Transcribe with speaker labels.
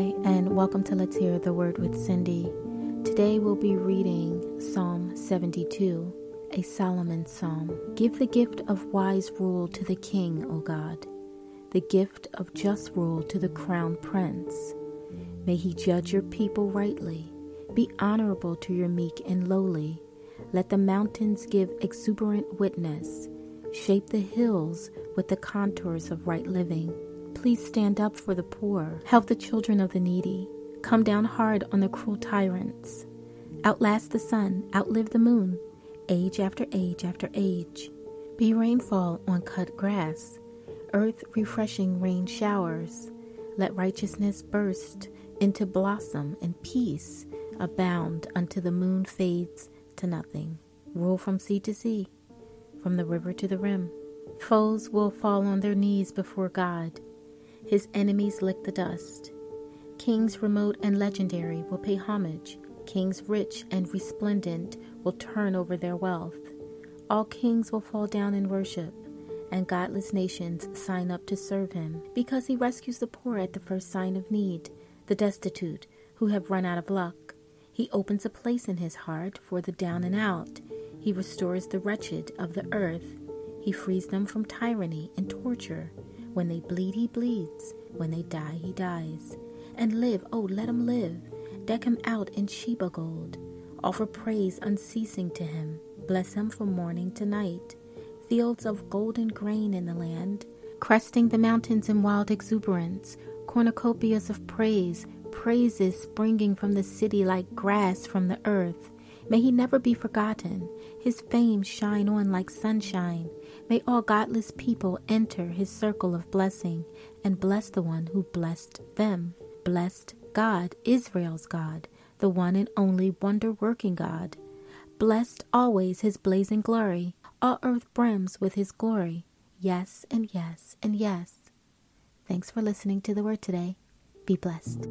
Speaker 1: Hi, and welcome to Let's Hear the Word with Cindy. Today we'll be reading Psalm 72, a Solomon psalm. Give the gift of wise rule to the king, O God, the gift of just rule to the crown prince. May he judge your people rightly, be honorable to your meek and lowly. Let the mountains give exuberant witness, shape the hills with the contours of right living. Please stand up for the poor. Help the children of the needy. Come down hard on the cruel tyrants. Outlast the sun, outlive the moon, age after age after age. Be rainfall on cut grass, earth refreshing rain showers. Let righteousness burst into blossom and peace abound until the moon fades to nothing. Rule from sea to sea, from the river to the rim. Foes will fall on their knees before God his enemies lick the dust. Kings remote and legendary will pay homage. Kings rich and resplendent will turn over their wealth. All kings will fall down in worship, and godless nations sign up to serve him, because he rescues the poor at the first sign of need, the destitute who have run out of luck. He opens a place in his heart for the down and out. He restores the wretched of the earth. He frees them from tyranny and torture. When they bleed, he bleeds. When they die, he dies. And live, oh, let him live. Deck him out in Sheba gold. Offer praise unceasing to him. Bless him from morning to night. Fields of golden grain in the land, cresting the mountains in wild exuberance, cornucopias of praise, praises springing from the city like grass from the earth. May he never be forgotten, his fame shine on like sunshine. May all godless people enter his circle of blessing and bless the one who blessed them. Blessed God, Israel's God, the one and only wonder working God. Blessed always his blazing glory. All earth brims with his glory. Yes, and yes, and yes. Thanks for listening to the word today. Be blessed.